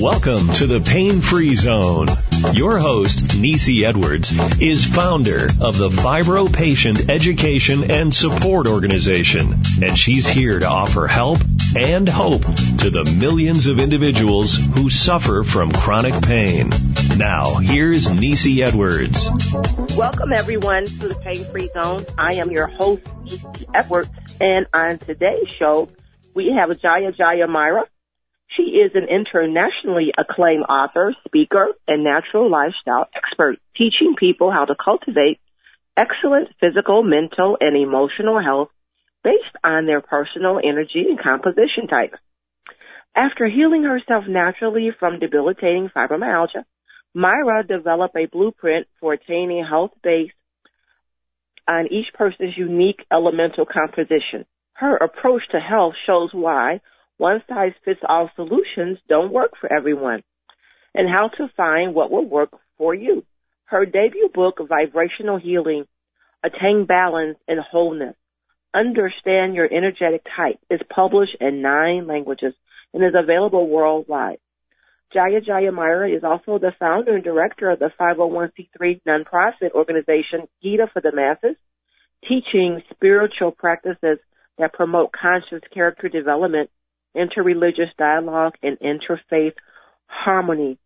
Welcome to the Pain Free Zone. Your host, Nisi Edwards, is founder of the Fibro Patient Education and Support Organization, and she's here to offer help and hope to the millions of individuals who suffer from chronic pain. Now, here's Nisi Edwards. Welcome everyone to the Pain Free Zone. I am your host, Nisi Edwards, and on today's show, we have Jaya Jaya Myra. She is an internationally acclaimed author, speaker, and natural lifestyle expert, teaching people how to cultivate excellent physical, mental, and emotional health based on their personal energy and composition type. After healing herself naturally from debilitating fibromyalgia, Myra developed a blueprint for attaining health based on each person's unique elemental composition. Her approach to health shows why one size fits all solutions don't work for everyone and how to find what will work for you. Her debut book, Vibrational Healing, Attain Balance and Wholeness, Understand Your Energetic Type, is published in nine languages and is available worldwide. Jaya Jaya Myra is also the founder and director of the 501c3 nonprofit organization Gita for the Masses, teaching spiritual practices that promote conscious character development interreligious dialogue, and interfaith harmony.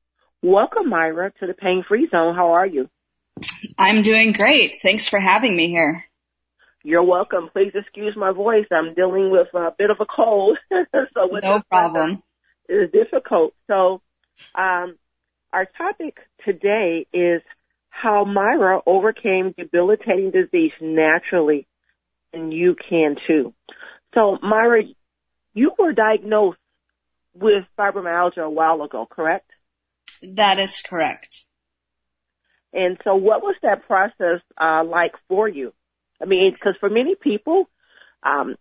Welcome, Myra, to the Pain Free Zone. How are you? I'm doing great. Thanks for having me here. You're welcome. Please excuse my voice. I'm dealing with a bit of a cold. so no problem. It's difficult. So, um, our topic today is how Myra overcame debilitating disease naturally, and you can too. So, Myra, you were diagnosed with fibromyalgia a while ago, correct? That is correct. And so what was that process uh, like for you? I mean, because for many people, um,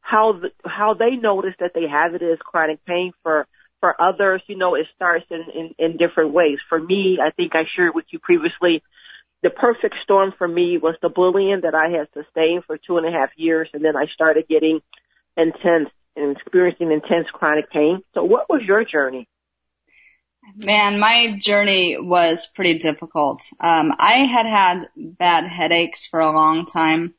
how the, how they notice that they have it is chronic pain. For for others, you know, it starts in, in in different ways. For me, I think I shared with you previously. The perfect storm for me was the bullying that I had sustained for two and a half years, and then I started getting intense and experiencing intense chronic pain. So what was your journey? Man, my journey was pretty difficult. Um, I had had bad headaches for a long time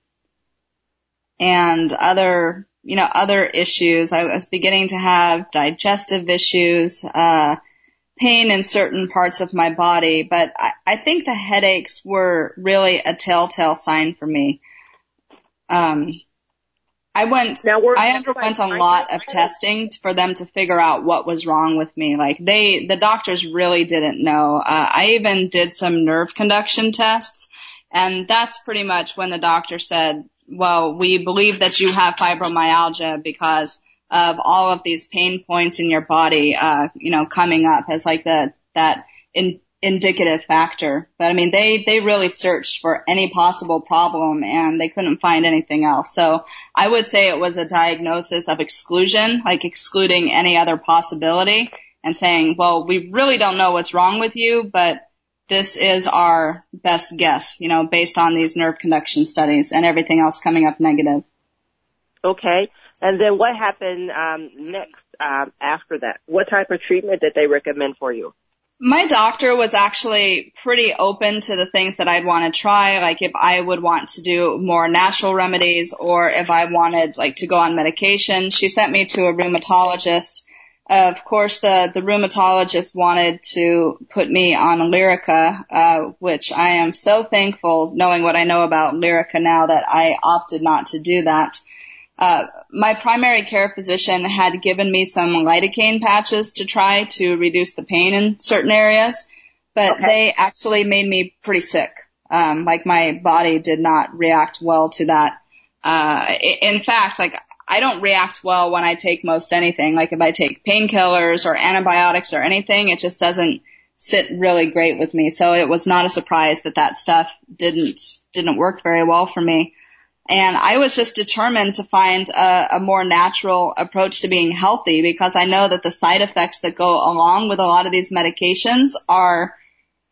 and other, you know, other issues. I was beginning to have digestive issues, uh, pain in certain parts of my body, but I, I think the headaches were really a telltale sign for me. Um, I went, now I underwent a lot of testing for them to figure out what was wrong with me. Like they, the doctors really didn't know. Uh, I even did some nerve conduction tests and that's pretty much when the doctor said, well, we believe that you have fibromyalgia because of all of these pain points in your body, uh, you know, coming up as like the, that in, indicative factor. But I mean, they, they really searched for any possible problem and they couldn't find anything else. So I would say it was a diagnosis of exclusion, like excluding any other possibility and saying, well, we really don't know what's wrong with you, but this is our best guess, you know, based on these nerve conduction studies and everything else coming up negative. Okay. And then what happened um, next um, after that? What type of treatment did they recommend for you? My doctor was actually pretty open to the things that I'd want to try, like if I would want to do more natural remedies or if I wanted like to go on medication. She sent me to a rheumatologist. Of course, the, the rheumatologist wanted to put me on Lyrica, uh, which I am so thankful knowing what I know about Lyrica now that I opted not to do that. Uh, my primary care physician had given me some lidocaine patches to try to reduce the pain in certain areas, but okay. they actually made me pretty sick. Um, like my body did not react well to that. Uh, in fact, like I don't react well when I take most anything. Like if I take painkillers or antibiotics or anything, it just doesn't sit really great with me. So it was not a surprise that that stuff didn't, didn't work very well for me. And I was just determined to find a, a, more natural approach to being healthy because I know that the side effects that go along with a lot of these medications are,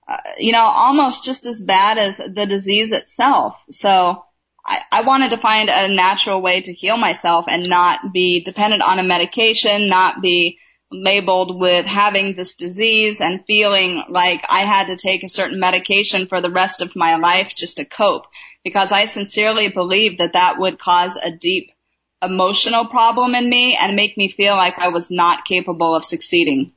uh, you know, almost just as bad as the disease itself. So I, I wanted to find a natural way to heal myself and not be dependent on a medication, not be labeled with having this disease and feeling like I had to take a certain medication for the rest of my life just to cope because I sincerely believe that that would cause a deep emotional problem in me and make me feel like I was not capable of succeeding.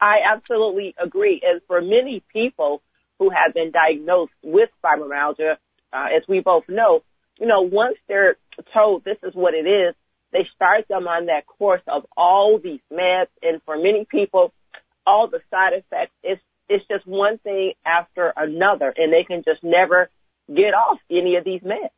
I absolutely agree. And for many people who have been diagnosed with fibromyalgia, uh, as we both know, you know, once they're told this is what it is, they start them on that course of all these meds. And for many people, all the side effects, it's, it's just one thing after another and they can just never get off any of these meds.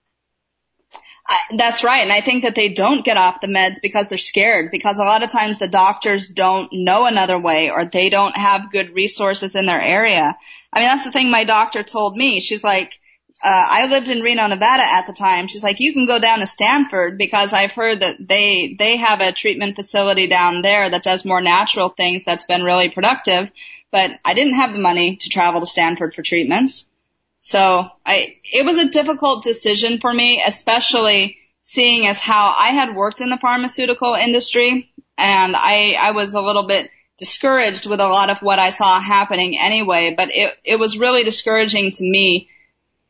I, that's right. And I think that they don't get off the meds because they're scared because a lot of times the doctors don't know another way or they don't have good resources in their area. I mean, that's the thing my doctor told me. She's like, uh, I lived in Reno, Nevada at the time. She's like, you can go down to Stanford because I've heard that they, they have a treatment facility down there that does more natural things that's been really productive. But I didn't have the money to travel to Stanford for treatments. So I, it was a difficult decision for me, especially seeing as how I had worked in the pharmaceutical industry and I, I was a little bit discouraged with a lot of what I saw happening anyway, but it, it was really discouraging to me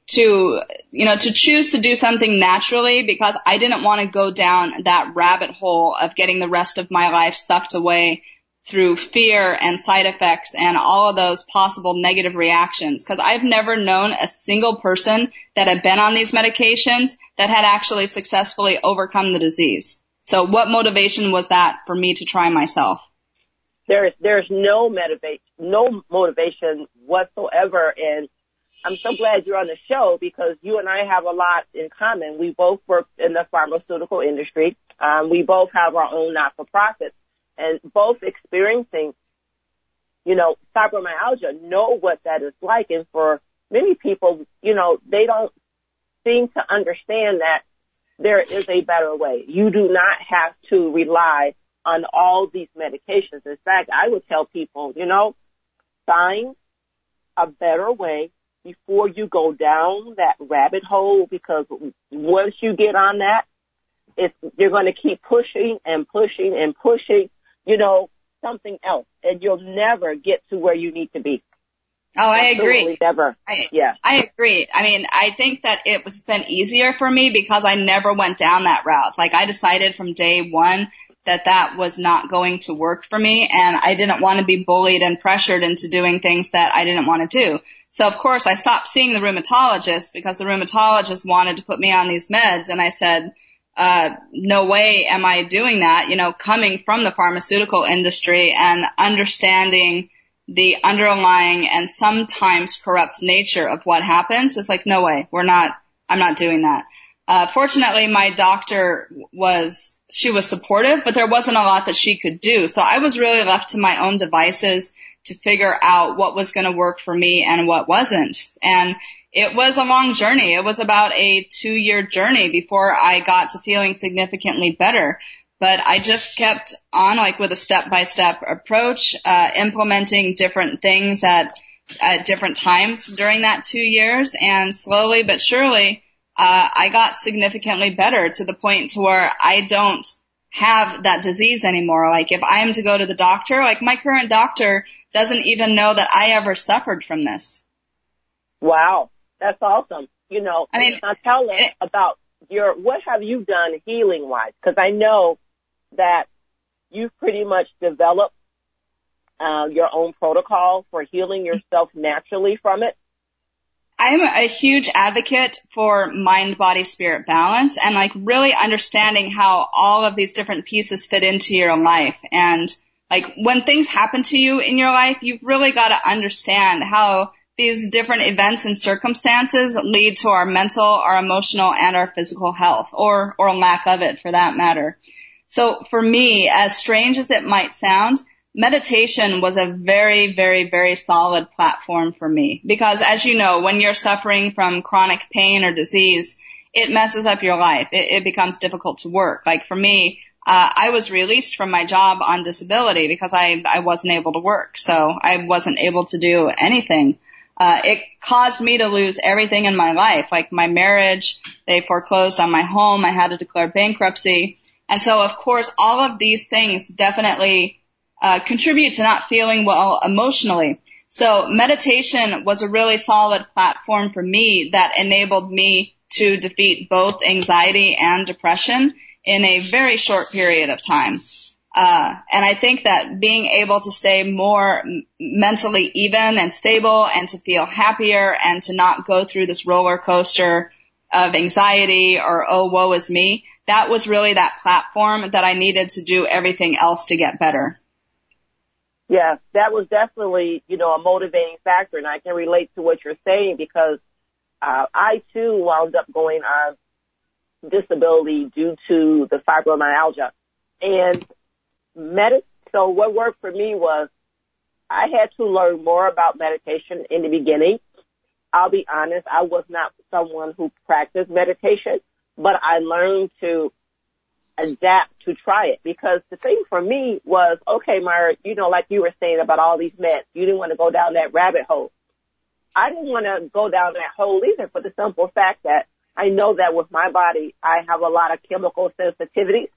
to, you know, to choose to do something naturally because I didn't want to go down that rabbit hole of getting the rest of my life sucked away through fear and side effects and all of those possible negative reactions. Cause I've never known a single person that had been on these medications that had actually successfully overcome the disease. So what motivation was that for me to try myself? There is, there's no motivation, no motivation whatsoever. And I'm so glad you're on the show because you and I have a lot in common. We both work in the pharmaceutical industry. Um, we both have our own not-for-profits and both experiencing, you know, fibromyalgia, know what that is like. And for many people, you know, they don't seem to understand that there is a better way. You do not have to rely on all these medications. In fact, I would tell people, you know, find a better way before you go down that rabbit hole because once you get on that, it's, you're going to keep pushing and pushing and pushing you know, something else and you'll never get to where you need to be. Oh, I agree. Never. I, yeah. I agree. I mean, I think that it was been easier for me because I never went down that route. Like I decided from day one that that was not going to work for me and I didn't want to be bullied and pressured into doing things that I didn't want to do. So of course I stopped seeing the rheumatologist because the rheumatologist wanted to put me on these meds and I said, uh, no way am I doing that, you know, coming from the pharmaceutical industry and understanding the underlying and sometimes corrupt nature of what happens. It's like, no way, we're not, I'm not doing that. Uh, fortunately my doctor was, she was supportive, but there wasn't a lot that she could do. So I was really left to my own devices to figure out what was going to work for me and what wasn't. And it was a long journey. It was about a two year journey before I got to feeling significantly better. But I just kept on like with a step by step approach, uh, implementing different things at, at different times during that two years and slowly but surely, uh, I got significantly better to the point to where I don't have that disease anymore. Like if I am to go to the doctor, like my current doctor doesn't even know that I ever suffered from this. Wow. That's awesome. You know, I mean, now tell us about your, what have you done healing wise? Cause I know that you've pretty much developed, uh, your own protocol for healing yourself naturally from it. I'm a huge advocate for mind, body, spirit balance and like really understanding how all of these different pieces fit into your life. And like when things happen to you in your life, you've really got to understand how these different events and circumstances lead to our mental, our emotional, and our physical health, or, or lack of it for that matter. So for me, as strange as it might sound, meditation was a very, very, very solid platform for me. Because as you know, when you're suffering from chronic pain or disease, it messes up your life. It, it becomes difficult to work. Like for me, uh, I was released from my job on disability because I, I wasn't able to work. So I wasn't able to do anything uh, it caused me to lose everything in my life, like my marriage. They foreclosed on my home. I had to declare bankruptcy. And so, of course, all of these things definitely uh, contribute to not feeling well emotionally. So meditation was a really solid platform for me that enabled me to defeat both anxiety and depression in a very short period of time. Uh, and I think that being able to stay more mentally even and stable and to feel happier and to not go through this roller coaster of anxiety or, oh, woe is me, that was really that platform that I needed to do everything else to get better. Yeah, that was definitely, you know, a motivating factor and I can relate to what you're saying because, uh, I too wound up going on disability due to the fibromyalgia and med- so what worked for me was I had to learn more about meditation in the beginning. I'll be honest, I was not someone who practiced meditation, but I learned to adapt to try it because the thing for me was, okay, Myra, you know, like you were saying about all these meds, you didn't want to go down that rabbit hole. I didn't want to go down that hole either for the simple fact that I know that with my body, I have a lot of chemical sensitivities.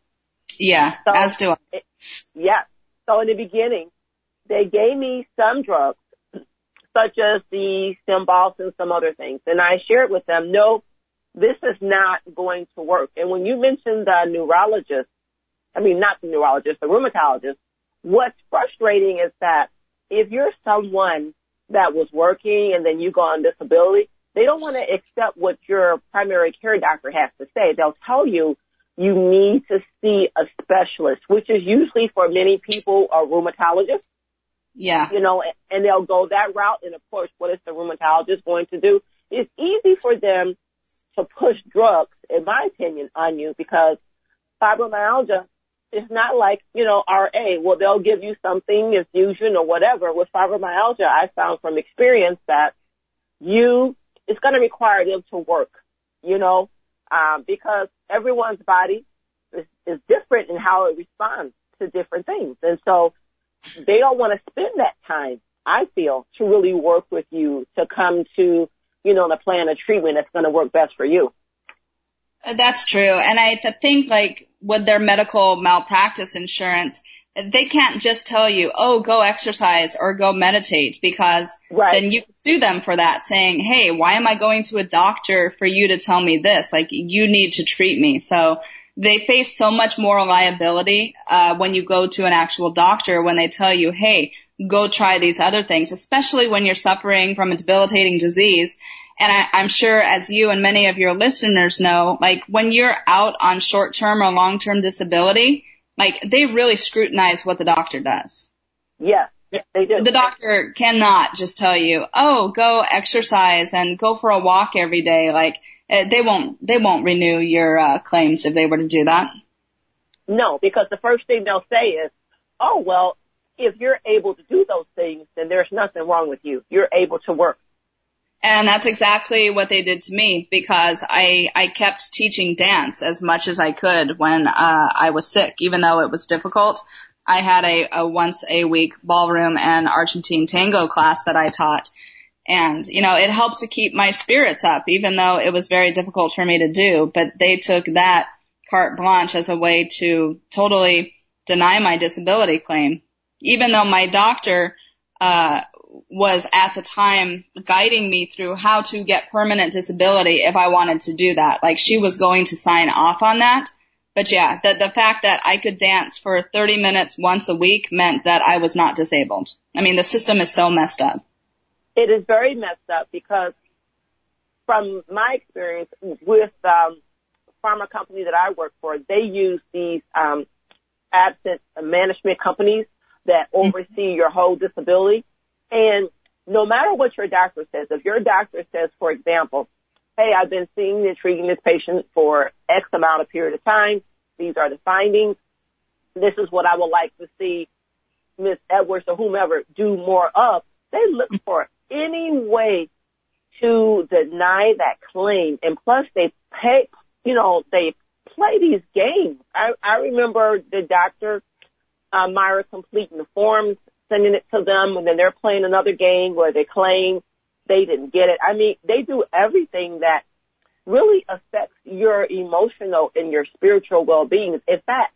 Yeah, so, as do I. yeah. So in the beginning, they gave me some drugs, such as the Cymbalta and some other things, and I shared with them, no, this is not going to work. And when you mentioned the neurologist, I mean, not the neurologist, the rheumatologist, what's frustrating is that if you're someone that was working and then you go on disability, they don't want to accept what your primary care doctor has to say. They'll tell you you need to see a specialist, which is usually for many people a rheumatologist. Yeah. You know, and they'll go that route. And of course, what is the rheumatologist going to do? It's easy for them to push drugs, in my opinion, on you because fibromyalgia is not like, you know, RA. Well, they'll give you something, infusion or whatever. With fibromyalgia, I found from experience that you, it's going to require them to work, you know, um, because everyone's body is, is different in how it responds to different things. And so they don't want to spend that time, I feel, to really work with you to come to you know, the plan of treatment that's going to work best for you. That's true. And I think like with their medical malpractice insurance, they can't just tell you, oh, go exercise or go meditate because right. then you can sue them for that saying, hey, why am I going to a doctor for you to tell me this? Like you need to treat me. So they face so much more liability, uh, when you go to an actual doctor when they tell you, hey, go try these other things, especially when you're suffering from a debilitating disease. And I, I'm sure as you and many of your listeners know, like when you're out on short-term or long-term disability, like they really scrutinize what the doctor does. Yes, they do. The doctor cannot just tell you, oh, go exercise and go for a walk every day. Like eh, they won't, they won't renew your uh, claims if they were to do that. No, because the first thing they'll say is, oh, well, if you're able to do those things, then there's nothing wrong with you. You're able to work. And that's exactly what they did to me because I, I kept teaching dance as much as I could when, uh, I was sick, even though it was difficult. I had a, a once a week ballroom and Argentine tango class that I taught. And, you know, it helped to keep my spirits up, even though it was very difficult for me to do. But they took that carte blanche as a way to totally deny my disability claim even though my doctor uh, was at the time guiding me through how to get permanent disability if I wanted to do that. Like she was going to sign off on that. But yeah, the, the fact that I could dance for 30 minutes once a week meant that I was not disabled. I mean, the system is so messed up. It is very messed up because from my experience with um, pharma company that I work for, they use these um, absent management companies that mm-hmm. oversee your whole disability. And no matter what your doctor says, if your doctor says, for example, hey, I've been seeing and treating this patient for X amount of period of time. These are the findings. This is what I would like to see Miss Edwards or whomever do more of. They look for any way to deny that claim. And plus they pay, you know, they play these games. I, I remember the doctor uh, Myra completing the forms, sending it to them, and then they're playing another game where they claim they didn't get it. I mean, they do everything that really affects your emotional and your spiritual well-being. In fact,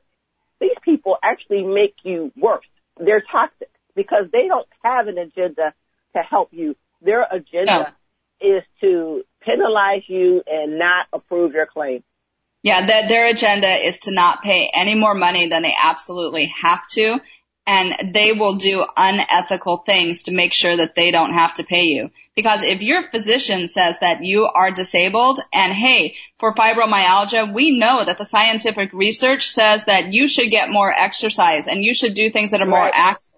these people actually make you worse they're toxic because they don't have an agenda to help you. Their agenda no. is to penalize you and not approve your claim. Yeah, the, their agenda is to not pay any more money than they absolutely have to, and they will do unethical things to make sure that they don't have to pay you. Because if your physician says that you are disabled and hey, for fibromyalgia, we know that the scientific research says that you should get more exercise and you should do things that are more right. active.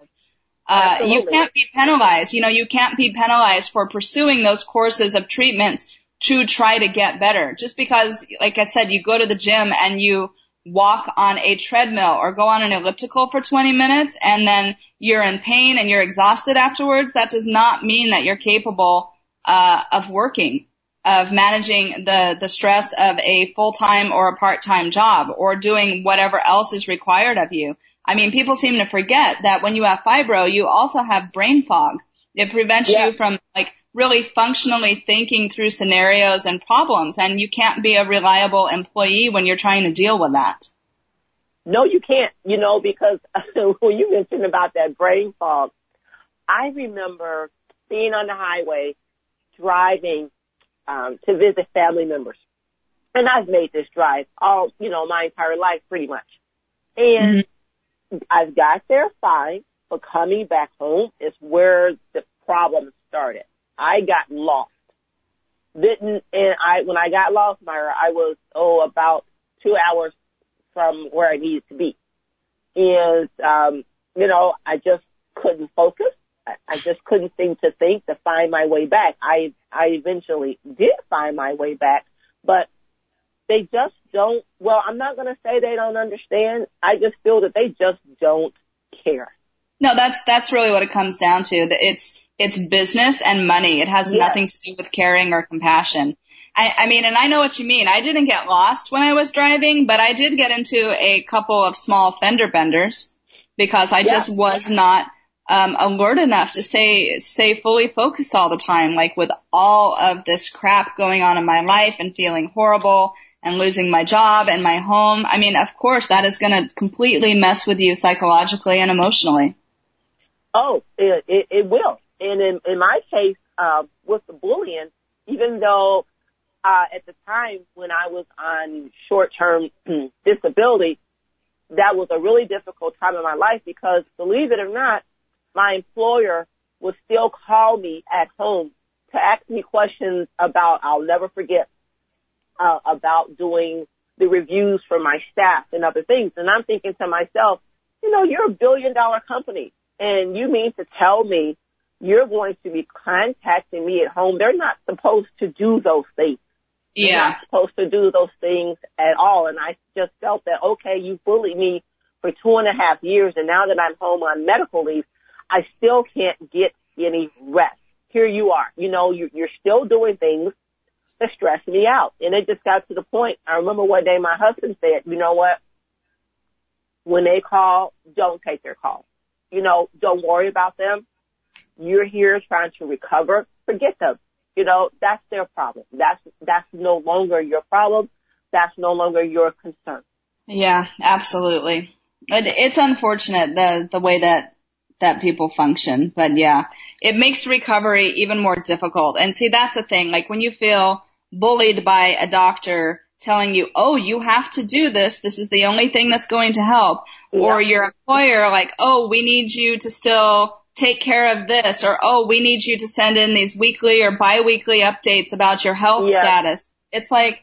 Uh, you can't be penalized. You know, you can't be penalized for pursuing those courses of treatments to try to get better. Just because, like I said, you go to the gym and you walk on a treadmill or go on an elliptical for 20 minutes and then you're in pain and you're exhausted afterwards, that does not mean that you're capable uh, of working, of managing the the stress of a full time or a part time job or doing whatever else is required of you. I mean, people seem to forget that when you have fibro, you also have brain fog. It prevents yeah. you from like really functionally thinking through scenarios and problems and you can't be a reliable employee when you're trying to deal with that. No, you can't, you know, because when you mentioned about that brain fog, I remember being on the highway driving um, to visit family members. And I've made this drive all, you know, my entire life pretty much. And mm-hmm. I've got there fine, but coming back home is where the problem started. I got lost. Didn't, and I, when I got lost, Myra, I was, oh, about two hours from where I needed to be. And, um, you know, I just couldn't focus. I, I just couldn't seem to think to find my way back. I, I eventually did find my way back, but they just don't, well, I'm not going to say they don't understand. I just feel that they just don't care. No, that's, that's really what it comes down to. It's, it's business and money. It has yes. nothing to do with caring or compassion. I, I mean, and I know what you mean. I didn't get lost when I was driving, but I did get into a couple of small fender benders because I yeah. just was not um, alert enough to stay stay fully focused all the time. Like with all of this crap going on in my life and feeling horrible and losing my job and my home. I mean, of course, that is going to completely mess with you psychologically and emotionally. Oh, it, it, it will. And in, in my case, uh, with the bullying, even though, uh, at the time when I was on short-term disability, that was a really difficult time in my life because believe it or not, my employer would still call me at home to ask me questions about, I'll never forget, uh, about doing the reviews for my staff and other things. And I'm thinking to myself, you know, you're a billion dollar company and you mean to tell me you're going to be contacting me at home. They're not supposed to do those things. Yeah. They're not supposed to do those things at all. And I just felt that, okay, you bullied me for two and a half years and now that I'm home on medical leave, I still can't get any rest. Here you are. You know, you're, you're still doing things that stress me out. And it just got to the point. I remember one day my husband said, you know what? When they call, don't take their call. You know, don't worry about them you're here trying to recover, forget them. You know, that's their problem. That's, that's no longer your problem. That's no longer your concern. Yeah, absolutely. It, It's unfortunate the, the way that, that people function, but yeah, it makes recovery even more difficult. And see, that's the thing. Like when you feel bullied by a doctor telling you, oh, you have to do this. This is the only thing that's going to help. Yeah. Or your employer like, oh, we need you to still take care of this or, oh, we need you to send in these weekly or biweekly updates about your health status. It's like,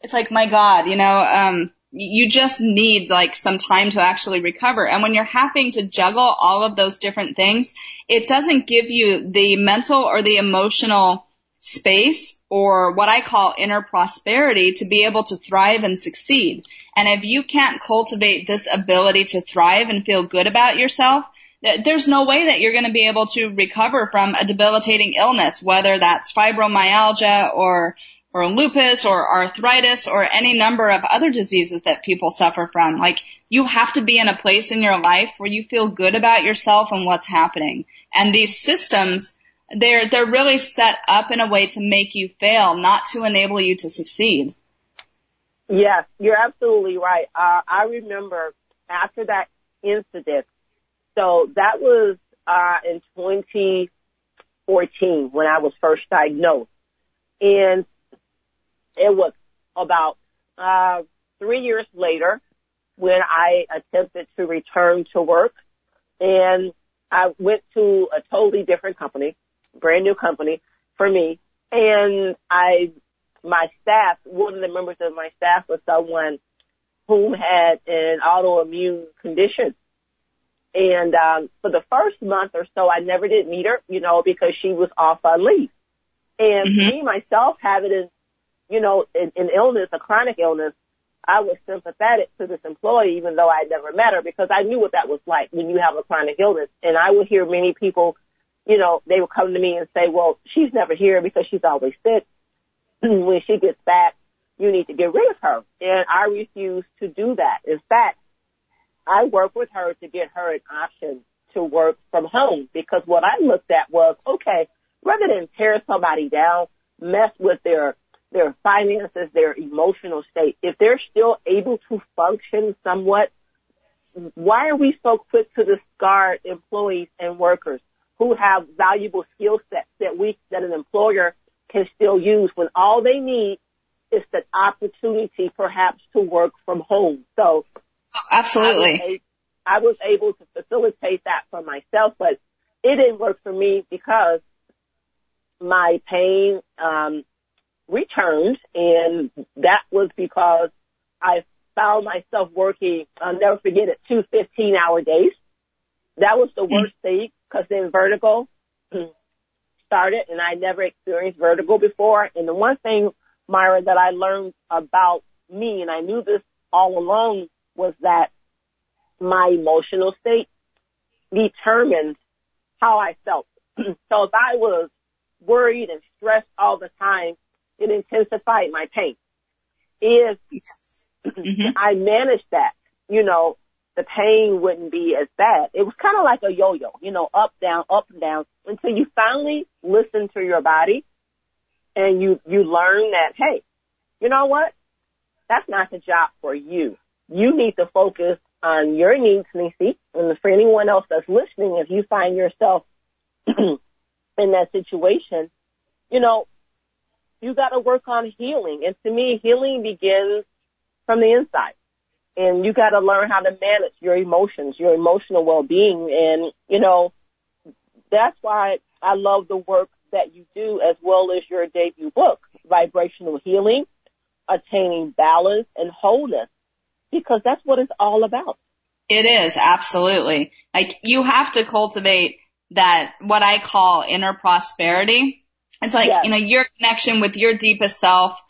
it's like, my God, you know, um, you just need like some time to actually recover. And when you're having to juggle all of those different things, it doesn't give you the mental or the emotional space or what I call inner prosperity to be able to thrive and succeed. And if you can't cultivate this ability to thrive and feel good about yourself, there's no way that you're going to be able to recover from a debilitating illness, whether that's fibromyalgia or or lupus or arthritis or any number of other diseases that people suffer from. Like you have to be in a place in your life where you feel good about yourself and what's happening. And these systems, they're, they're really set up in a way to make you fail, not to enable you to succeed. Yes, you're absolutely right. Uh, I remember after that incident, So that was uh, in 2014 when I was first diagnosed. And it was about uh, three years later when I attempted to return to work. And I went to a totally different company, brand new company for me. And I, my staff, one of the members of my staff was someone who had an autoimmune condition. And um, for the first month or so, I never did meet her, you know, because she was off on leave. And mm-hmm. me myself having, a, you know, an, an illness, a chronic illness, I was sympathetic to this employee, even though I'd never met her, because I knew what that was like when you have a chronic illness. And I would hear many people, you know, they would come to me and say, well, she's never here because she's always sick. when she gets back, you need to get rid of her. And I refused to do that. In fact, I worked with her to get her an option to work from home because what I looked at was, okay, rather than tear somebody down, mess with their their finances, their emotional state, if they're still able to function somewhat, why are we so quick to discard employees and workers who have valuable skill sets that we, that an employer can still use when all they need is the opportunity perhaps to work from home? So absolutely. I was, I was able to facilitate that for myself, but it didn't work for me because my pain, um, returned and that was because I found myself working, I'll never forget it, two 15 hour days. That was the worst thing because then vertigo started and I never experienced vertigo before. And the one thing, Myra, that I learned about me and I knew this all along was that my emotional state determined how I felt. so if I was worried and stressed all the time, it intensified my pain. If mm-hmm. I managed that, you know, the pain wouldn't be as bad. It was kind of like a yo-yo, you know, up, down, up and down until you finally listen to your body and you, you learn that, hey, you know what? That's not the job for you. You need to focus on your needs, Nisi, and for anyone else that's listening, if you find yourself in that situation, you know, you got to work on healing. And to me, healing begins from the inside. And you got to learn how to manage your emotions, your emotional well-being. And, you know, that's why I love the work that you do as well as your debut book, Vibrational Healing, Attaining Balance and Wholeness, because that's what it's all about. It is, absolutely. Like, you have to cultivate that, what I call inner prosperity it's like, yes. you know, your connection with your deepest self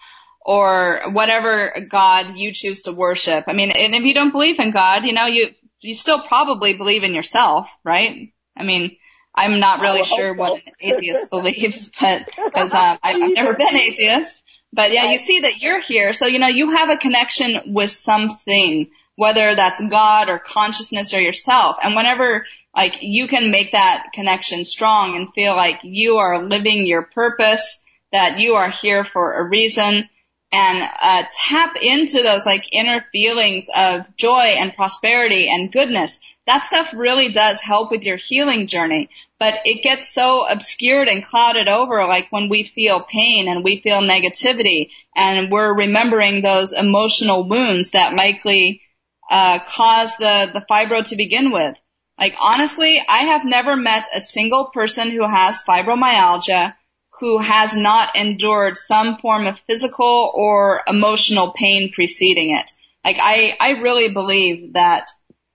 or whatever God you choose to worship. I mean, and if you don't believe in God, you know, you, you still probably believe in yourself, right? I mean, I'm not really sure so. what an atheist believes, but because uh, I've never been atheist. But yeah, you see that you're here, so you know you have a connection with something, whether that's God or consciousness or yourself. And whenever like you can make that connection strong and feel like you are living your purpose, that you are here for a reason and uh, tap into those like inner feelings of joy and prosperity and goodness. That stuff really does help with your healing journey, but it gets so obscured and clouded over like when we feel pain and we feel negativity and we're remembering those emotional wounds that likely uh, caused the, the fibro to begin with. Like honestly, I have never met a single person who has fibromyalgia who has not endured some form of physical or emotional pain preceding it. Like I, I really believe that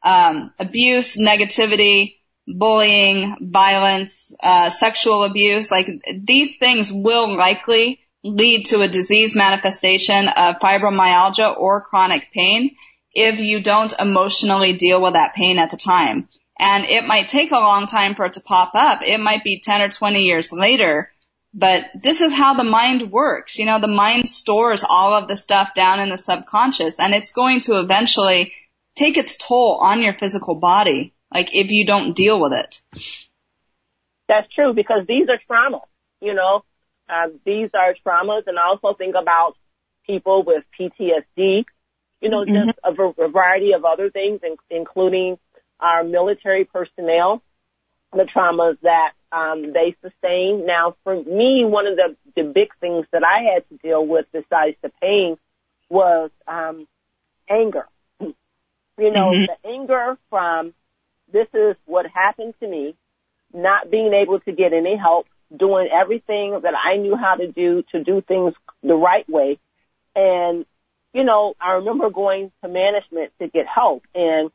um, abuse, negativity, bullying, violence, uh, sexual abuse, like these things will likely lead to a disease manifestation of fibromyalgia or chronic pain if you don't emotionally deal with that pain at the time. And it might take a long time for it to pop up. It might be 10 or 20 years later. But this is how the mind works. You know, the mind stores all of the stuff down in the subconscious and it's going to eventually take its toll on your physical body. Like if you don't deal with it. That's true because these are traumas, you know, um, these are traumas and also think about people with PTSD, you know, mm-hmm. just a, a variety of other things, in, including our military personnel, the traumas that um, they sustain. Now, for me, one of the, the big things that I had to deal with besides the pain was um, anger. You know, mm-hmm. the anger from this is what happened to me, not being able to get any help, doing everything that I knew how to do to do things the right way. And, you know, I remember going to management to get help and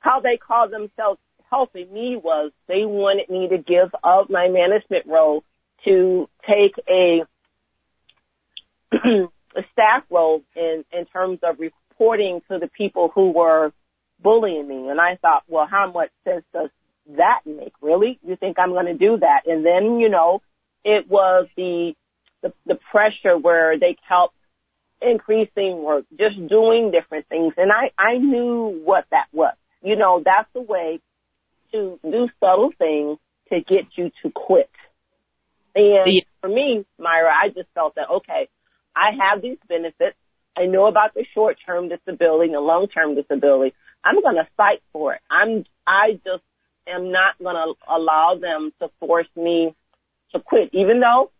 how they called themselves helping me was they wanted me to give up my management role to take a, a staff role in, in terms of reporting to the people who were bullying me. And I thought, well, how much sense does that make? Really? You think I'm going to do that? And then, you know, it was the, the, the pressure where they kept increasing work, just doing different things. And I, I knew what that was. You know, that's the way to do subtle things to get you to quit. And yeah. for me, Myra, I just felt that, okay, I have these benefits. I know about the short-term disability and the long-term disability. I'm going to fight for it. I'm, I just am not going to allow them to force me to quit, even though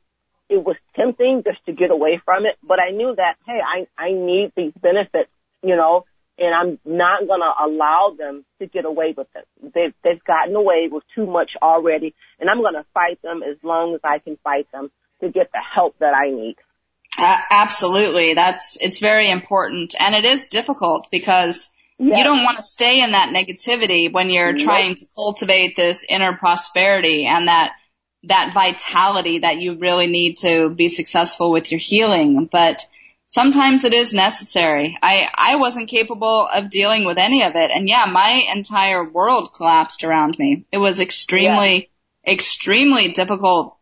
it was tempting just to get away from it. But I knew that, hey, I, I need these benefits, you know, and I'm not going to allow them to get away with it. They've, they've gotten away with too much already, and I'm going to fight them as long as I can fight them to get the help that I need. Uh, absolutely. That's, it's very important. And it is difficult because yes. you don't want to stay in that negativity when you're trying to cultivate this inner prosperity and that, that vitality that you really need to be successful with your healing. But sometimes it is necessary. I, I wasn't capable of dealing with any of it. And yeah, my entire world collapsed around me. It was extremely, extremely difficult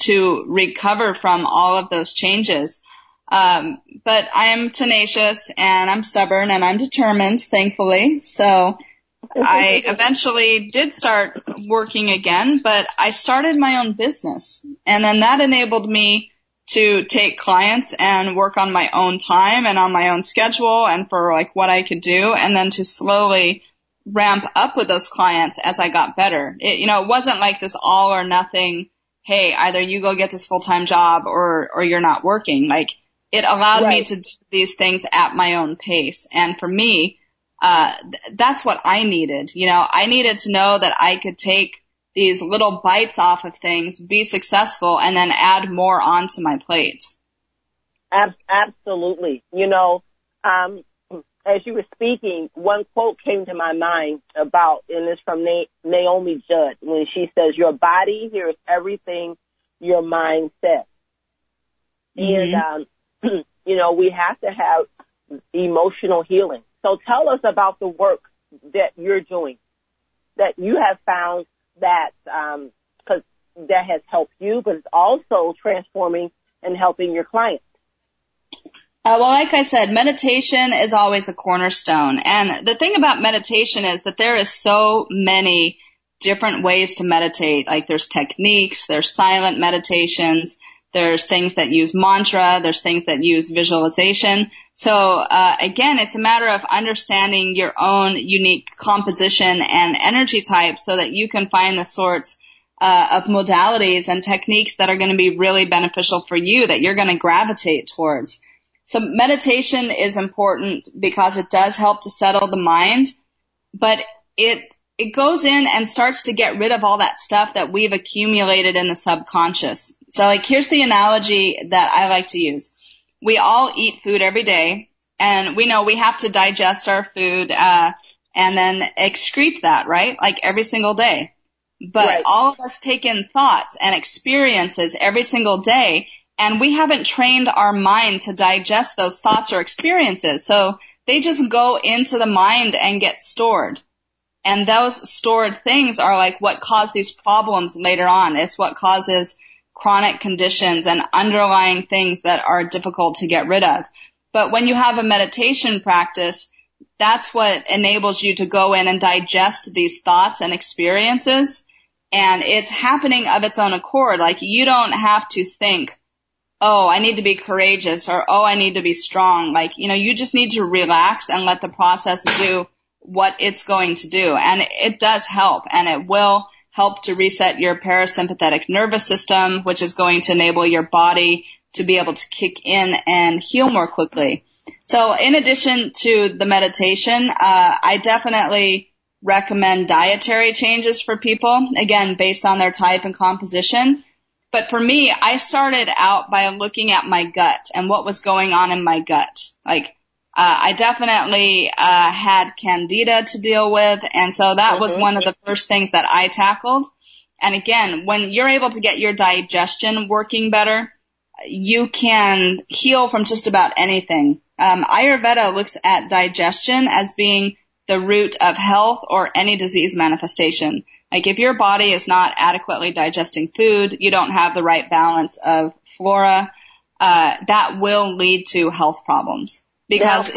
to recover from all of those changes. Um, but I am tenacious and I'm stubborn and I'm determined, thankfully. So I eventually did start working again, but I started my own business and then that enabled me to take clients and work on my own time and on my own schedule and for like what I could do and then to slowly ramp up with those clients as I got better. It, you know, it wasn't like this all or nothing, hey, either you go get this full-time job or, or you're not working. Like it allowed right. me to do these things at my own pace. And for me, uh, th- that's what I needed. You know, I needed to know that I could take these little bites off of things, be successful, and then add more onto my plate. absolutely. You know, um, as you were speaking, one quote came to my mind about, and it's from Na- Naomi Judd when she says, "Your body hears everything your mind says," mm-hmm. and um, you know we have to have emotional healing. So tell us about the work that you're doing, that you have found that um, because um, that has helped you, but it's also transforming and helping your clients. Uh, well, like I said, meditation is always a cornerstone. And the thing about meditation is that there is so many different ways to meditate. Like there's techniques, there's silent meditations, there's things that use mantra, there's things that use visualization. So uh, again, it's a matter of understanding your own unique composition and energy type so that you can find the sorts uh, of modalities and techniques that are going to be really beneficial for you that you're going to gravitate towards. So meditation is important because it does help to settle the mind, but it it goes in and starts to get rid of all that stuff that we've accumulated in the subconscious. So like here's the analogy that I like to use we all eat food every day and we know we have to digest our food, uh, and then excrete that, right? Like every single day. But right. all of us take in thoughts and experiences every single day and we haven't trained our mind to digest those thoughts or experiences. So they just go into the mind and get stored. And those stored things are like what cause these problems later on. It's what causes chronic conditions and underlying things that are difficult to get rid of. But when you have a meditation practice, that's what enables you to go in and digest these thoughts and experiences. And it's happening of its own accord. Like you don't have to think, oh, I need to be courageous or oh, I need to be strong. Like, you know, you just need to relax and let the process do what it's going to do. And it does help and it will help to reset your parasympathetic nervous system, which is going to enable your body to be able to kick in and heal more quickly. So in addition to the meditation, uh, I definitely recommend dietary changes for people, again, based on their type and composition. But for me, I started out by looking at my gut and what was going on in my gut. Like, uh, I definitely uh, had candida to deal with, and so that mm-hmm. was one of the first things that I tackled. And again, when you're able to get your digestion working better, you can heal from just about anything. Um, Ayurveda looks at digestion as being the root of health or any disease manifestation. Like if your body is not adequately digesting food, you don't have the right balance of flora, uh, that will lead to health problems because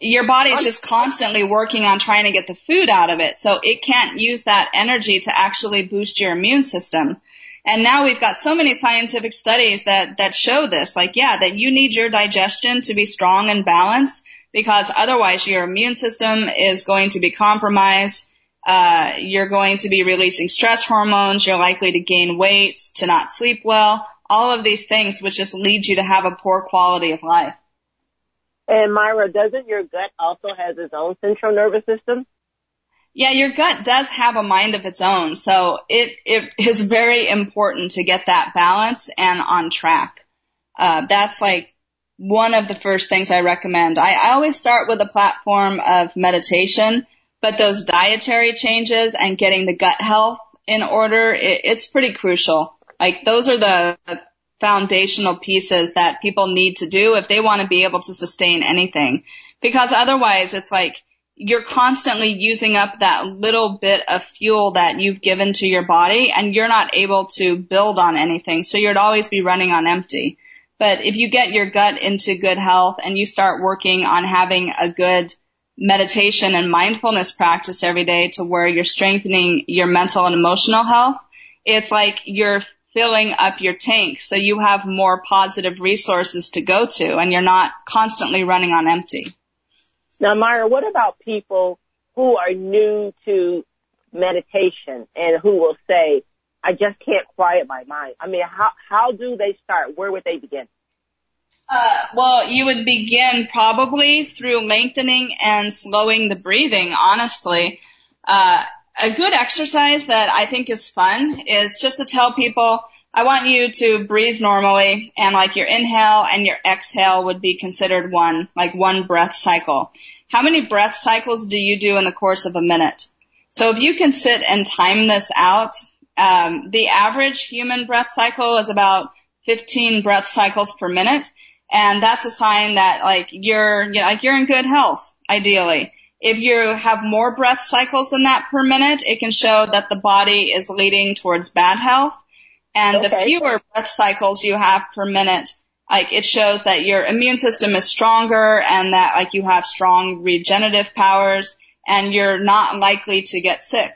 your body is just constantly working on trying to get the food out of it. So it can't use that energy to actually boost your immune system. And now we've got so many scientific studies that, that show this, like, yeah, that you need your digestion to be strong and balanced because otherwise your immune system is going to be compromised. Uh, you're going to be releasing stress hormones. You're likely to gain weight, to not sleep well, all of these things which just lead you to have a poor quality of life. And Myra, doesn't your gut also has its own central nervous system? Yeah, your gut does have a mind of its own. So it, it is very important to get that balanced and on track. Uh, that's like one of the first things I recommend. I, I always start with a platform of meditation, but those dietary changes and getting the gut health in order, it, it's pretty crucial. Like those are the foundational pieces that people need to do if they want to be able to sustain anything. Because otherwise it's like you're constantly using up that little bit of fuel that you've given to your body and you're not able to build on anything. So you'd always be running on empty. But if you get your gut into good health and you start working on having a good meditation and mindfulness practice every day to where you're strengthening your mental and emotional health, it's like you're filling up your tank so you have more positive resources to go to and you're not constantly running on empty. Now, Myra, what about people who are new to meditation and who will say, I just can't quiet my mind? I mean, how, how do they start? Where would they begin? Uh, well, you would begin probably through lengthening and slowing the breathing, honestly. Uh, a good exercise that I think is fun is just to tell people, I want you to breathe normally and like your inhale and your exhale would be considered one, like one breath cycle. How many breath cycles do you do in the course of a minute? So if you can sit and time this out, um, the average human breath cycle is about 15 breath cycles per minute. And that's a sign that like you're, you know, like you're in good health, ideally. If you have more breath cycles than that per minute, it can show that the body is leading towards bad health. And okay. the fewer breath cycles you have per minute, like it shows that your immune system is stronger and that like you have strong regenerative powers and you're not likely to get sick.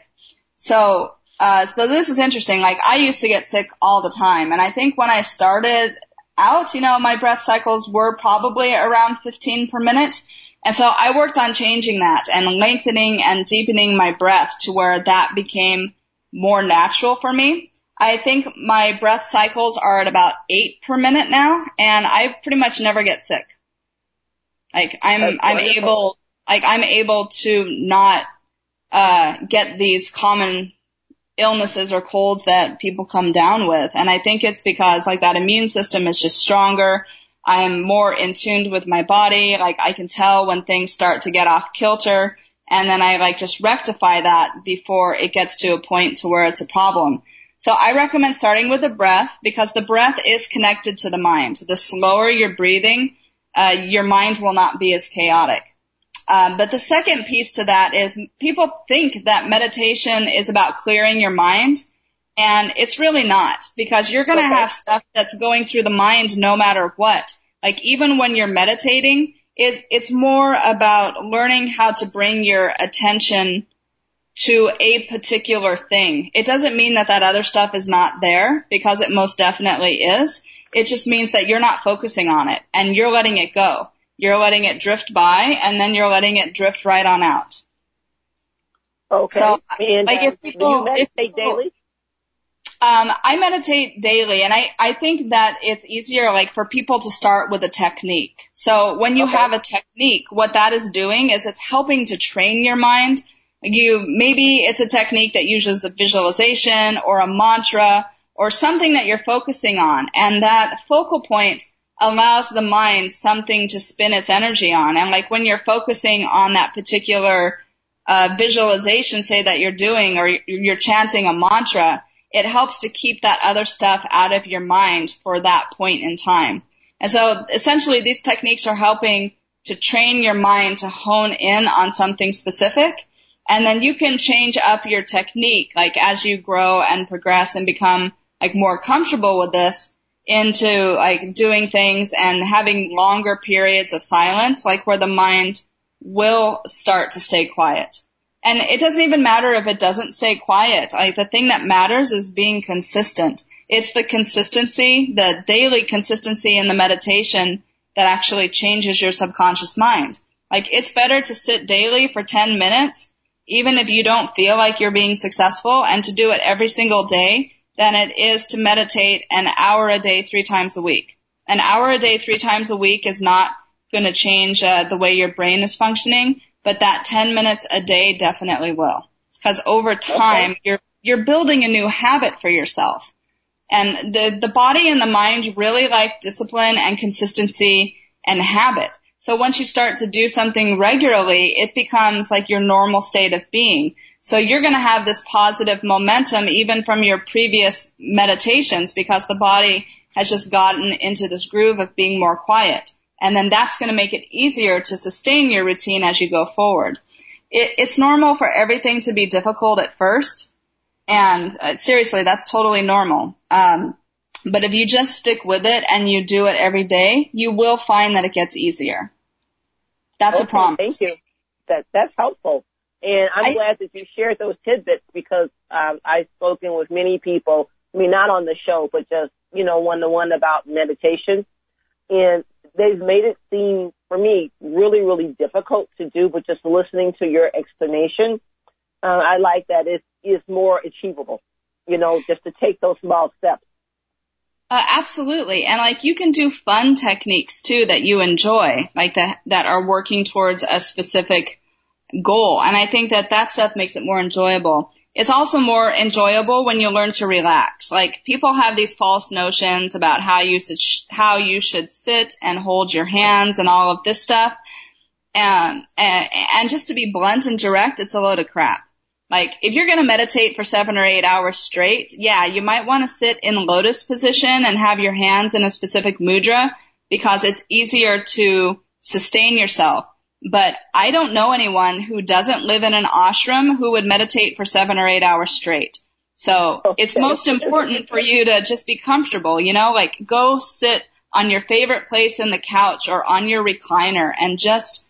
So, uh, so this is interesting. Like I used to get sick all the time and I think when I started out, you know, my breath cycles were probably around 15 per minute. And so I worked on changing that and lengthening and deepening my breath to where that became more natural for me. I think my breath cycles are at about eight per minute now, and I pretty much never get sick. Like I'm, I'm able, like I'm able to not, uh, get these common illnesses or colds that people come down with. And I think it's because like that immune system is just stronger. I'm more in tune with my body. Like I can tell when things start to get off kilter and then I like just rectify that before it gets to a point to where it's a problem. So I recommend starting with the breath because the breath is connected to the mind. The slower you're breathing, uh, your mind will not be as chaotic. Um, but the second piece to that is people think that meditation is about clearing your mind, and it's really not because you're going to okay. have stuff that's going through the mind no matter what. Like even when you're meditating, it, it's more about learning how to bring your attention to a particular thing. It doesn't mean that that other stuff is not there because it most definitely is. It just means that you're not focusing on it and you're letting it go. You're letting it drift by and then you're letting it drift right on out. Okay. So, and, like uh, if people, you meditate if people, daily? Um, I meditate daily and I, I think that it's easier like for people to start with a technique. So when you Okay. have a technique, what that is doing is it's helping to train your mind. You, maybe it's a technique that uses a visualization or a mantra or something that you're focusing on and that focal point allows the mind something to spin its energy on. And like when you're focusing on that particular uh, visualization, say that you're doing or you're chanting a mantra, it helps to keep that other stuff out of your mind for that point in time. And so essentially these techniques are helping to train your mind to hone in on something specific. And then you can change up your technique, like as you grow and progress and become like more comfortable with this into like doing things and having longer periods of silence, like where the mind will start to stay quiet. And it doesn't even matter if it doesn't stay quiet. Like the thing that matters is being consistent. It's the consistency, the daily consistency in the meditation that actually changes your subconscious mind. Like it's better to sit daily for 10 minutes, even if you don't feel like you're being successful and to do it every single day than it is to meditate an hour a day three times a week. An hour a day three times a week is not going to change uh, the way your brain is functioning, but that 10 minutes a day definitely will. Because over time, you're, you're building a new habit for yourself. And the, the body and the mind really like discipline and consistency and habit. So once you start to do something regularly, it becomes like your normal state of being. So you're going to have this positive momentum even from your previous meditations because the body has just gotten into this groove of being more quiet. And then that's going to make it easier to sustain your routine as you go forward. It, it's normal for everything to be difficult at first. And uh, seriously, that's totally normal. Um, but if you just stick with it and you do it every day, you will find that it gets easier. That's a Okay, promise. Thank you. That that's helpful, and I'm I- glad that you shared those tidbits because um, I've spoken with many people. I mean, not on the show, but just you know, one to one about meditation, and they've made it seem for me really, really difficult to do. But just listening to your explanation, uh, I like that it is more achievable. You know, just to take those small steps. Uh, absolutely. And like you can do fun techniques too that you enjoy, like that, that are working towards a specific goal. And I think that that stuff makes it more enjoyable. It's also more enjoyable when you learn to relax. Like people have these false notions about how you should, how you should sit and hold your hands and all of this stuff. And, and, and just to be blunt and direct, it's a load of crap. Like, if you're gonna meditate for seven or eight hours straight, yeah, you might wanna sit in lotus position and have your hands in a specific mudra because it's easier to sustain yourself. But I don't know anyone who doesn't live in an ashram who would meditate for seven or eight hours straight. So it's most important for you to just be comfortable, you know, like go sit on your favorite place in the couch or on your recliner and just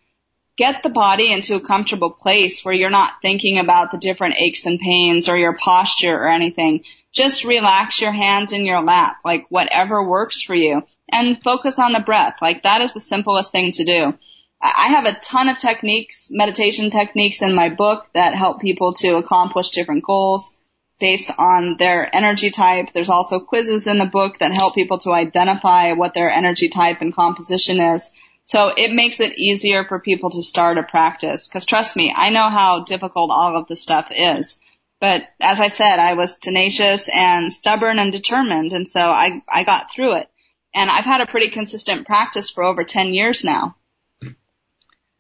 get the body into a comfortable place where you're not thinking about the different aches and pains or your posture or anything. Just relax your hands in your lap, like whatever works for you and focus on the breath. Like that is the simplest thing to do. I have a ton of techniques, meditation techniques in my book that help people to accomplish different goals based on their energy type. There's also quizzes in the book that help people to identify what their energy type and composition is. So it makes it easier for people to start a practice. Cause trust me, I know how difficult all of this stuff is. But as I said, I was tenacious and stubborn and determined. And so I, I got through it. And I've had a pretty consistent practice for over 10 years now.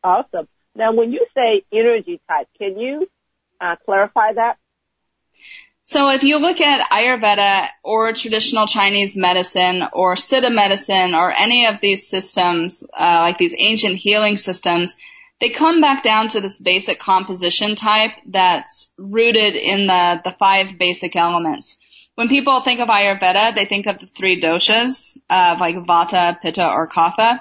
Awesome. Now, when you say energy type, can you uh, clarify that? So if you look at Ayurveda or traditional Chinese medicine or Siddha medicine or any of these systems, uh, like these ancient healing systems, they come back down to this basic composition type that's rooted in the, the five basic elements. When people think of Ayurveda, they think of the three doshas, uh, like Vata, Pitta, or Kapha.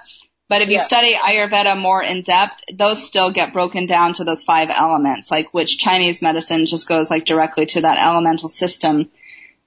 But if you Yeah. study Ayurveda more in depth, those still get broken down to those five elements, like which Chinese medicine just goes like directly to that elemental system.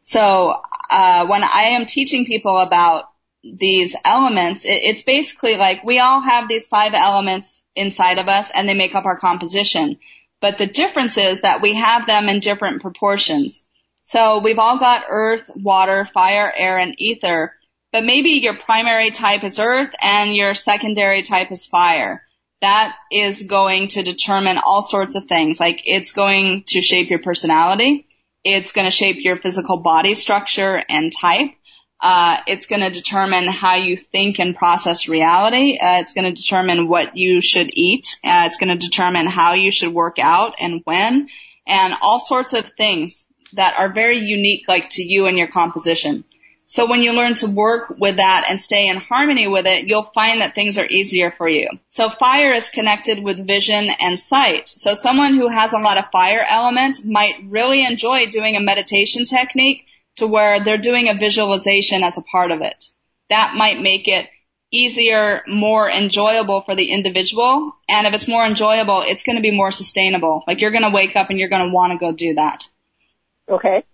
So, uh, when I am teaching people about these elements, it, it's basically like we all have these five elements inside of us and they make up our composition. but the difference is that we have them in different proportions. So we've all got earth, water, fire, air, and ether, but maybe your primary type is earth and your secondary type is fire. That is going to determine all sorts of things. Like it's going to shape your personality. It's going to shape your physical body structure and type. Uh, it's going to determine how you think and process reality. Uh, it's going to determine what you should eat. Uh, it's going to determine how you should work out and when, and all sorts of things that are very unique, like to you and your composition. So when you learn to work with that and stay in harmony with it, you'll find that things are easier for you. So fire is connected with vision and sight. So someone who has a lot of fire element might really enjoy doing a meditation technique to where they're doing a visualization as a part of it. That might make it easier, more enjoyable for the individual. And if it's more enjoyable, it's going to be more sustainable. Like you're going to wake up and you're going to want to go do that. Okay.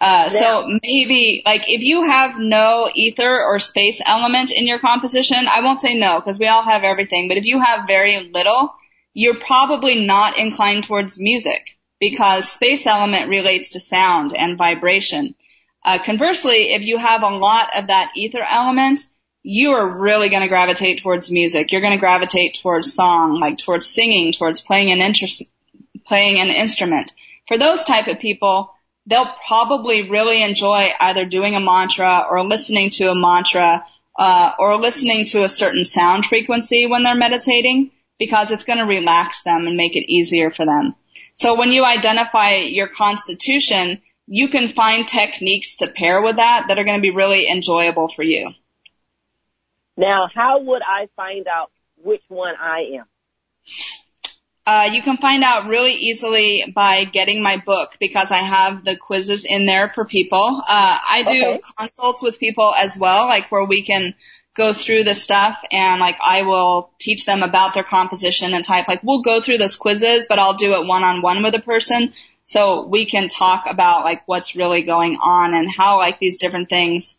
Uh, so maybe, like, if you have no ether or space element in your composition, I won't say no, because we all have everything, but if you have very little, you're probably not inclined towards music, because space element relates to sound and vibration. Uh, conversely, if you have a lot of that ether element, you are really going to gravitate towards music. You're going to gravitate towards song, like towards singing, towards playing an interest, playing an instrument. For those type of people, they'll probably really enjoy either doing a mantra or listening to a mantra, uh, or listening to a certain sound frequency when they're meditating because it's going to relax them and make it easier for them. So when you identify your constitution, you can find techniques to pair with that that are going to be really enjoyable for you. Now, how would I find out which one I am? Uh, you can find out really easily by getting my book because I have the quizzes in there for people. Uh, I do okay. consults with people as well, like where we can go through the stuff and like I will teach them about their composition and type. Like we'll go through those quizzes, but I'll do it one on one with a person so we can talk about like what's really going on and how like these different things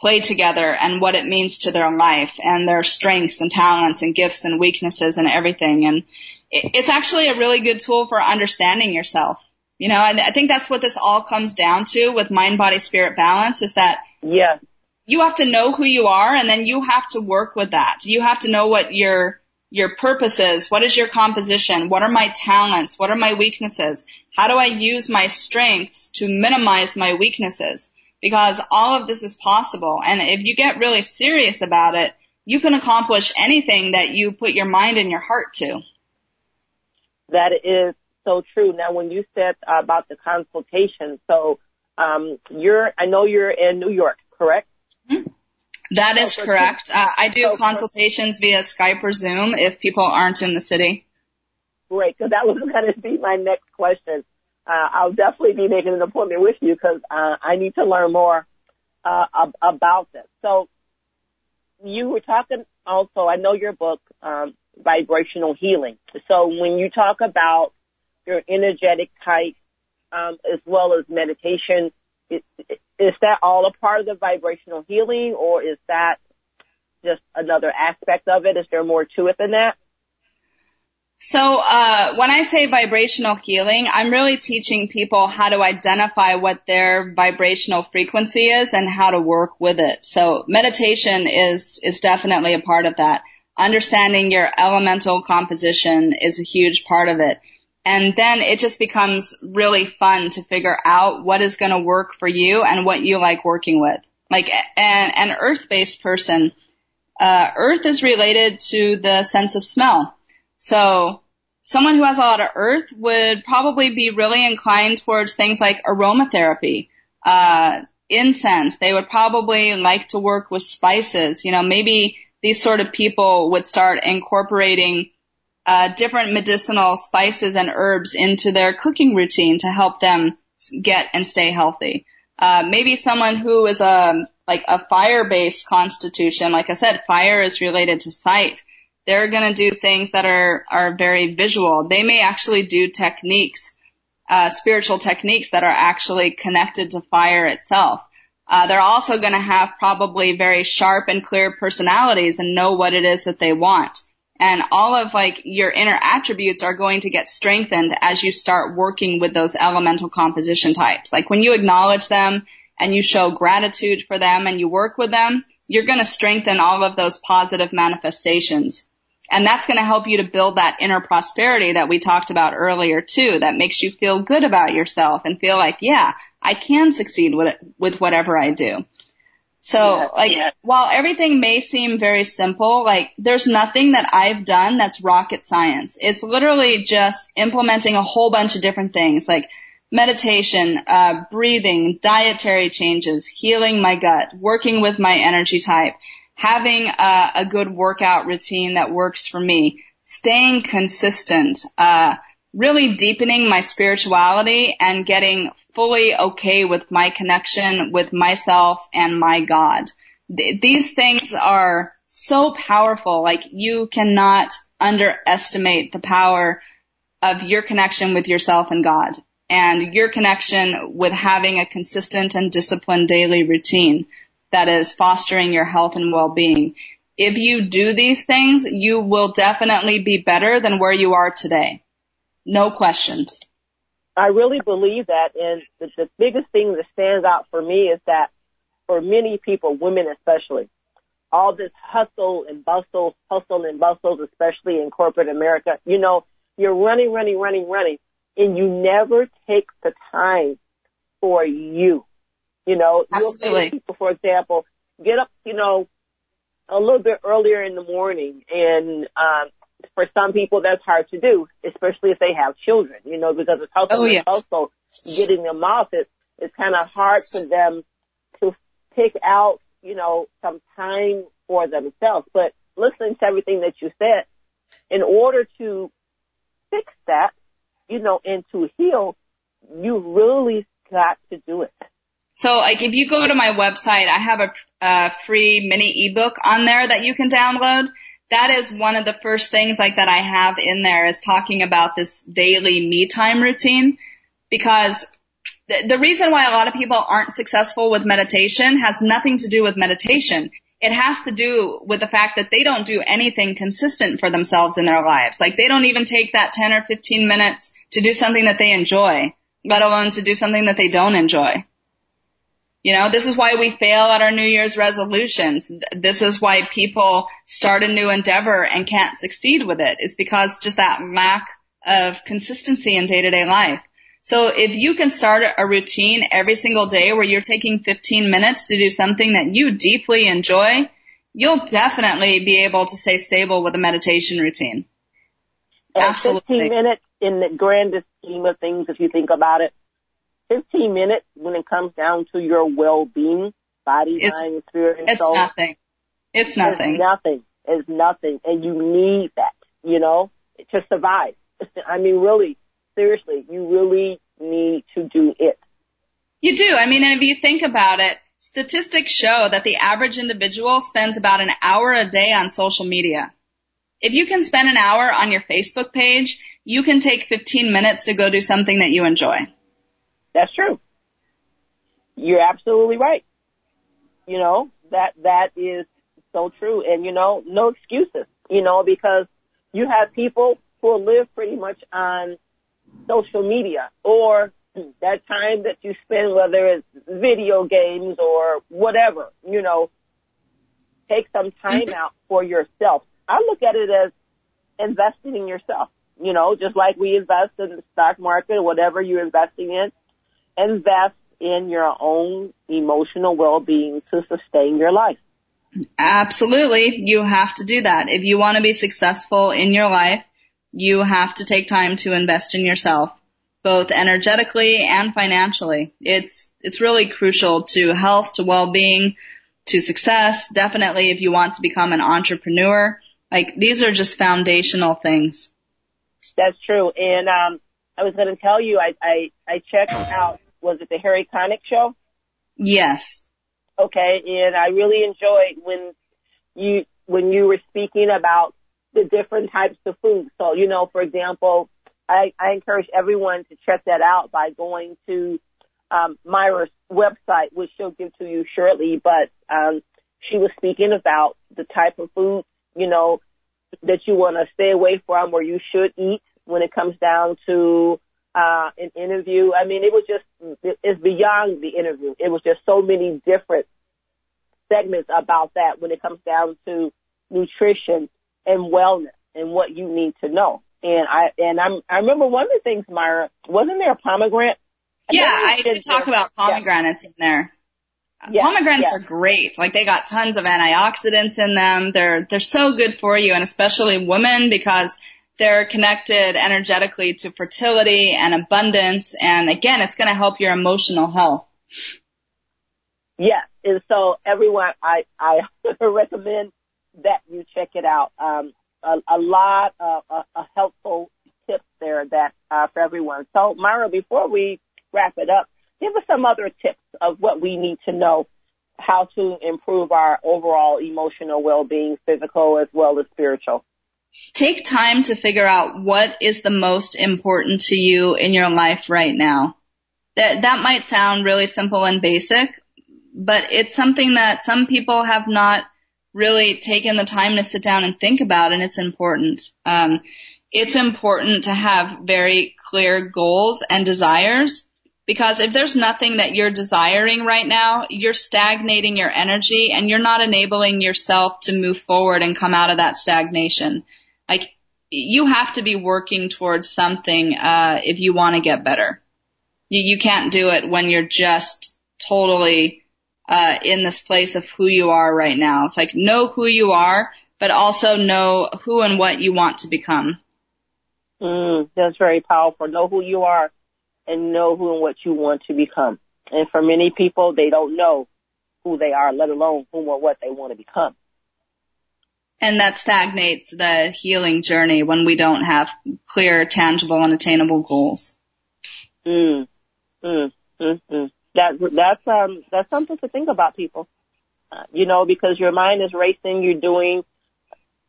play together and what it means to their life and their strengths and talents and gifts and weaknesses and everything. And it's actually a really good tool for understanding yourself. You know, and I think that's what this all comes down to with mind, body, spirit balance is that yeah. you have to know who you are and then you have to work with that. You have to know what your your purpose is. what is your composition, what are my talents, what are my weaknesses, how do I use my strengths to minimize my weaknesses? Because all of this is possible. And if you get really serious about it, you can accomplish anything that you put your mind and your heart to. That is so true. Now, when you said about the consultation, so um, you're, I know you're in New York, correct? Mm-hmm. That is correct. Uh, I do consultations via Skype or Zoom if people aren't in the city. Great, because that was going to be my next question. Uh, I'll definitely be making an appointment with you because uh, I need to learn more uh, ab- about this. So you were talking also. I know your book, um, vibrational healing. So when you talk about your energetic type, um, as well as meditation, is, is that all a part of the vibrational healing or is that just another aspect of it? Is there more to it than that? So uh, when I say vibrational healing, I'm really teaching people how to identify what their vibrational frequency is and how to work with it. So meditation is is definitely a part of that. Understanding your elemental composition is a huge part of it. And then it just becomes really fun to figure out what is going to work for you and what you like working with. Like an, an earth-based person, uh, earth is related to the sense of smell. So someone who has a lot of earth would probably be really inclined towards things like aromatherapy, uh, incense. They would probably like to work with spices. You know, maybe these sort of people would start incorporating uh, different medicinal spices and herbs into their cooking routine to help them get and stay healthy. Uh, maybe someone who is a like a fire-based constitution, like I said, fire is related to sight. They're going to do things that are are very visual. They may actually do techniques, uh, spiritual techniques that are actually connected to fire itself. Uh, they're also going to have probably very sharp and clear personalities and know what it is that they want. And all of like your inner attributes are going to get strengthened as you start working with those elemental composition types. Like when you acknowledge them and you show gratitude for them and you work with them, you're going to strengthen all of those positive manifestations. And that's going to help you to build that inner prosperity that we talked about earlier too, that makes you feel good about yourself and feel like, yeah, I can succeed with it, with whatever I do. So yeah, like yeah. while everything may seem very simple, like there's nothing that I've done that's rocket science. It's literally just implementing a whole bunch of different things like meditation, uh, breathing, dietary changes, healing my gut, working with my energy type, having a, a good workout routine that works for me, staying consistent, uh, really deepening my spirituality and getting fully okay with my connection with myself and my God. Th- these things are so powerful. Like you cannot underestimate the power of your connection with yourself and God and your connection with having a consistent and disciplined daily routine that is fostering your health and well-being. If you do these things, you will definitely be better than where you are today. No questions. I really believe that. And the, the biggest thing that stands out for me is that for many people, women especially, all this hustle and bustle, hustle and bustles, especially in corporate America, you know, you're running, running, running, running, and you never take the time for you. You know, Absolutely. you'll see people, for example, get up, you know, a little bit earlier in the morning and, um, for some people that's hard to do, especially if they have children, you know, because it's also, oh, yeah. also getting them off. It, it's kind of hard for them to pick out, you know, some time for themselves. But listening to everything that you said, in order to fix that, you know, and to heal, you really got to do it. So like if you go to my website, I have a, a free mini ebook on there that you can download. That is one of the first things like that I have in there is talking about this daily me time routine because the, the reason why a lot of people aren't successful with meditation has nothing to do with meditation. It has to do with the fact that they don't do anything consistent for themselves in their lives. Like they don't even take that 10 or 15 minutes to do something that they enjoy, let alone to do something that they don't enjoy. You know, this is why we fail at our New Year's resolutions. This is why people start a new endeavor and can't succeed with it. it. Is because just that lack of consistency in day to day life. So if you can start a routine every single day where you're taking 15 minutes to do something that you deeply enjoy, you'll definitely be able to stay stable with a meditation routine. Absolutely. 15 minutes in the grandest scheme of things, if you think about it, 15 minutes when it comes down to your well-being, body, it's, mind, spirit, and it's soul. It's nothing. It's nothing. It's nothing. It's nothing. And you need that, you know, to survive. I mean, really, seriously, you really need to do it. You do. I mean, and if you think about it, statistics show that the average individual spends about an hour a day on social media. If you can spend an hour on your Facebook page, you can take 15 minutes to go do something that you enjoy. That's true. You're absolutely right. You know, that, that is so true. And you know, no excuses, you know, because you have people who live pretty much on social media or that time that you spend, whether it's video games or whatever, you know, take some time mm-hmm. out for yourself. I look at it as investing in yourself, you know, just like we invest in the stock market or whatever you're investing in invest in your own emotional well-being to sustain your life. Absolutely. You have to do that. If you want to be successful in your life, you have to take time to invest in yourself, both energetically and financially. It's, it's really crucial to health, to well-being, to success. Definitely if you want to become an entrepreneur. Like these are just foundational things. That's true. And, um, I was going to tell you, I, I, I checked out was it the Harry Connick show? Yes. Okay, and I really enjoyed when you when you were speaking about the different types of food. So, you know, for example, I, I encourage everyone to check that out by going to um, Myra's website, which she'll give to you shortly. But um, she was speaking about the type of food, you know, that you want to stay away from or you should eat when it comes down to uh, an interview. I mean, it was just, it's beyond the interview. It was just so many different segments about that when it comes down to nutrition and wellness and what you need to know. And I, and I'm, I remember one of the things, Myra, wasn't there a pomegranate? Yeah, I did talk about pomegranates yeah. in there. Yeah, Pomegranates yeah. are great. Like they got tons of antioxidants in them. They're, they're so good for you and especially women because they're connected energetically to fertility and abundance. And again, it's going to help your emotional health. Yes. And so everyone, I, I recommend that you check it out. Um, a, a lot of uh, uh, helpful tips there that, uh, for everyone. So Myra, before we wrap it up, give us some other tips of what we need to know how to improve our overall emotional well-being, physical as well as spiritual. Take time to figure out what is the most important to you in your life right now. That, that might sound really simple and basic, but it's something that some people have not really taken the time to sit down and think about and it's important. Um, it's important to have very clear goals and desires because if there's nothing that you're desiring right now, you're stagnating your energy and you're not enabling yourself to move forward and come out of that stagnation. Like, you have to be working towards something, uh, if you want to get better. You, you can't do it when you're just totally, uh, in this place of who you are right now. It's like, know who you are, but also know who and what you want to become. Mm, that's very powerful. Know who you are and know who and what you want to become. And for many people, they don't know who they are, let alone who or what they want to become. And that stagnates the healing journey when we don't have clear, tangible, and attainable goals. Mm. Mm. Mm. mm. That that's um that's something to think about, people. Uh, you know, because your mind is racing, you're doing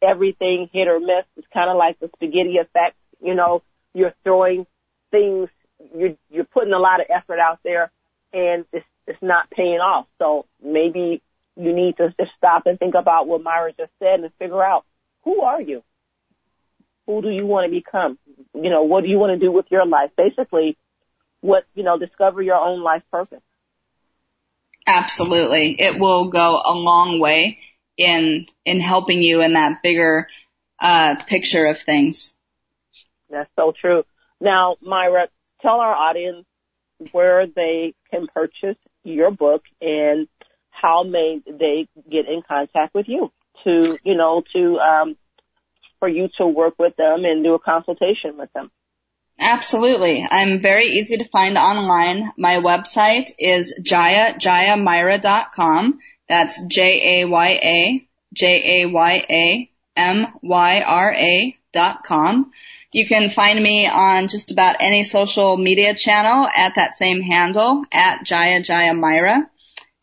everything hit or miss. It's kind of like the spaghetti effect. You know, you're throwing things you're you're putting a lot of effort out there and it's it's not paying off. So maybe you need to just stop and think about what Myra just said and figure out who are you? Who do you want to become? You know, what do you want to do with your life? Basically, what, you know, discover your own life purpose. Absolutely. It will go a long way in, in helping you in that bigger, uh, picture of things. That's so true. Now, Myra, tell our audience where they can purchase your book and how may they get in contact with you to, you know, to, um, for you to work with them and do a consultation with them. Absolutely. I'm very easy to find online. My website is jaya, jayamyra.com. That's J-A-Y-A, J-A-Y-A, M-Y-R-A dot com. You can find me on just about any social media channel at that same handle, at Jaya Jaya Myra.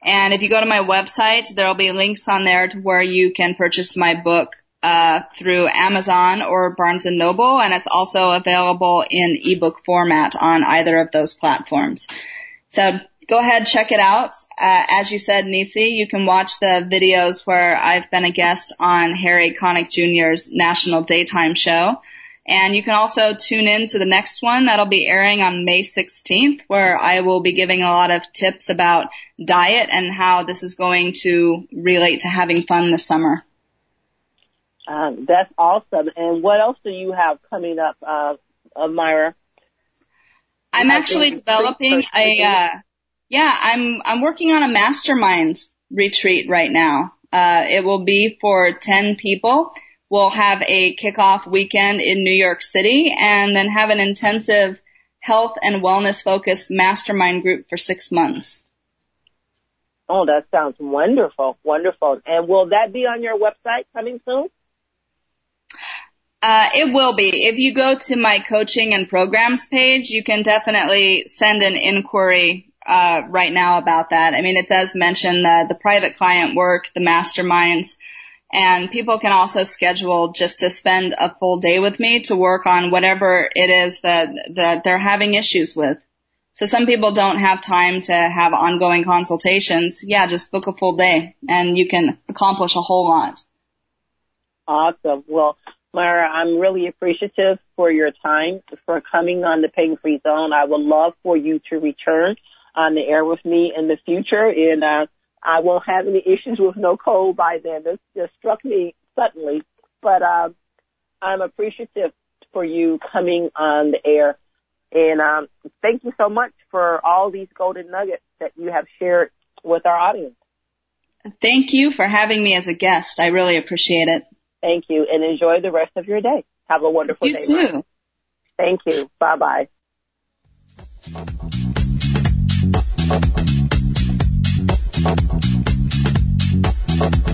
And if you go to my website, there will be links on there to where you can purchase my book uh, through Amazon or Barnes and Noble, and it's also available in ebook format on either of those platforms. So go ahead, check it out. Uh, as you said, Nisi, you can watch the videos where I've been a guest on Harry Connick Jr.'s national daytime show. And you can also tune in to the next one that'll be airing on May 16th where I will be giving a lot of tips about diet and how this is going to relate to having fun this summer. Um, that's awesome. And what else do you have coming up, uh, uh Myra? I'm actually developing a, uh, yeah, I'm, I'm working on a mastermind retreat right now. Uh, it will be for 10 people We'll have a kickoff weekend in New York City and then have an intensive health and wellness focused mastermind group for six months. Oh, that sounds wonderful. Wonderful. And will that be on your website coming soon? Uh, it will be. If you go to my coaching and programs page, you can definitely send an inquiry uh, right now about that. I mean, it does mention the, the private client work, the masterminds, and people can also schedule just to spend a full day with me to work on whatever it is that, that they're having issues with. So some people don't have time to have ongoing consultations. Yeah, just book a full day and you can accomplish a whole lot. Awesome. Well, Myra, I'm really appreciative for your time, for coming on the Pain Free Zone. I would love for you to return on the air with me in the future, and uh, I won't have any issues with no cold by then. This just struck me suddenly, but uh, I'm appreciative for you coming on the air. And um, thank you so much for all these golden nuggets that you have shared with our audience. Thank you for having me as a guest. I really appreciate it. Thank you, and enjoy the rest of your day. Have a wonderful you day. You too. Thank you. Bye bye. Thank you.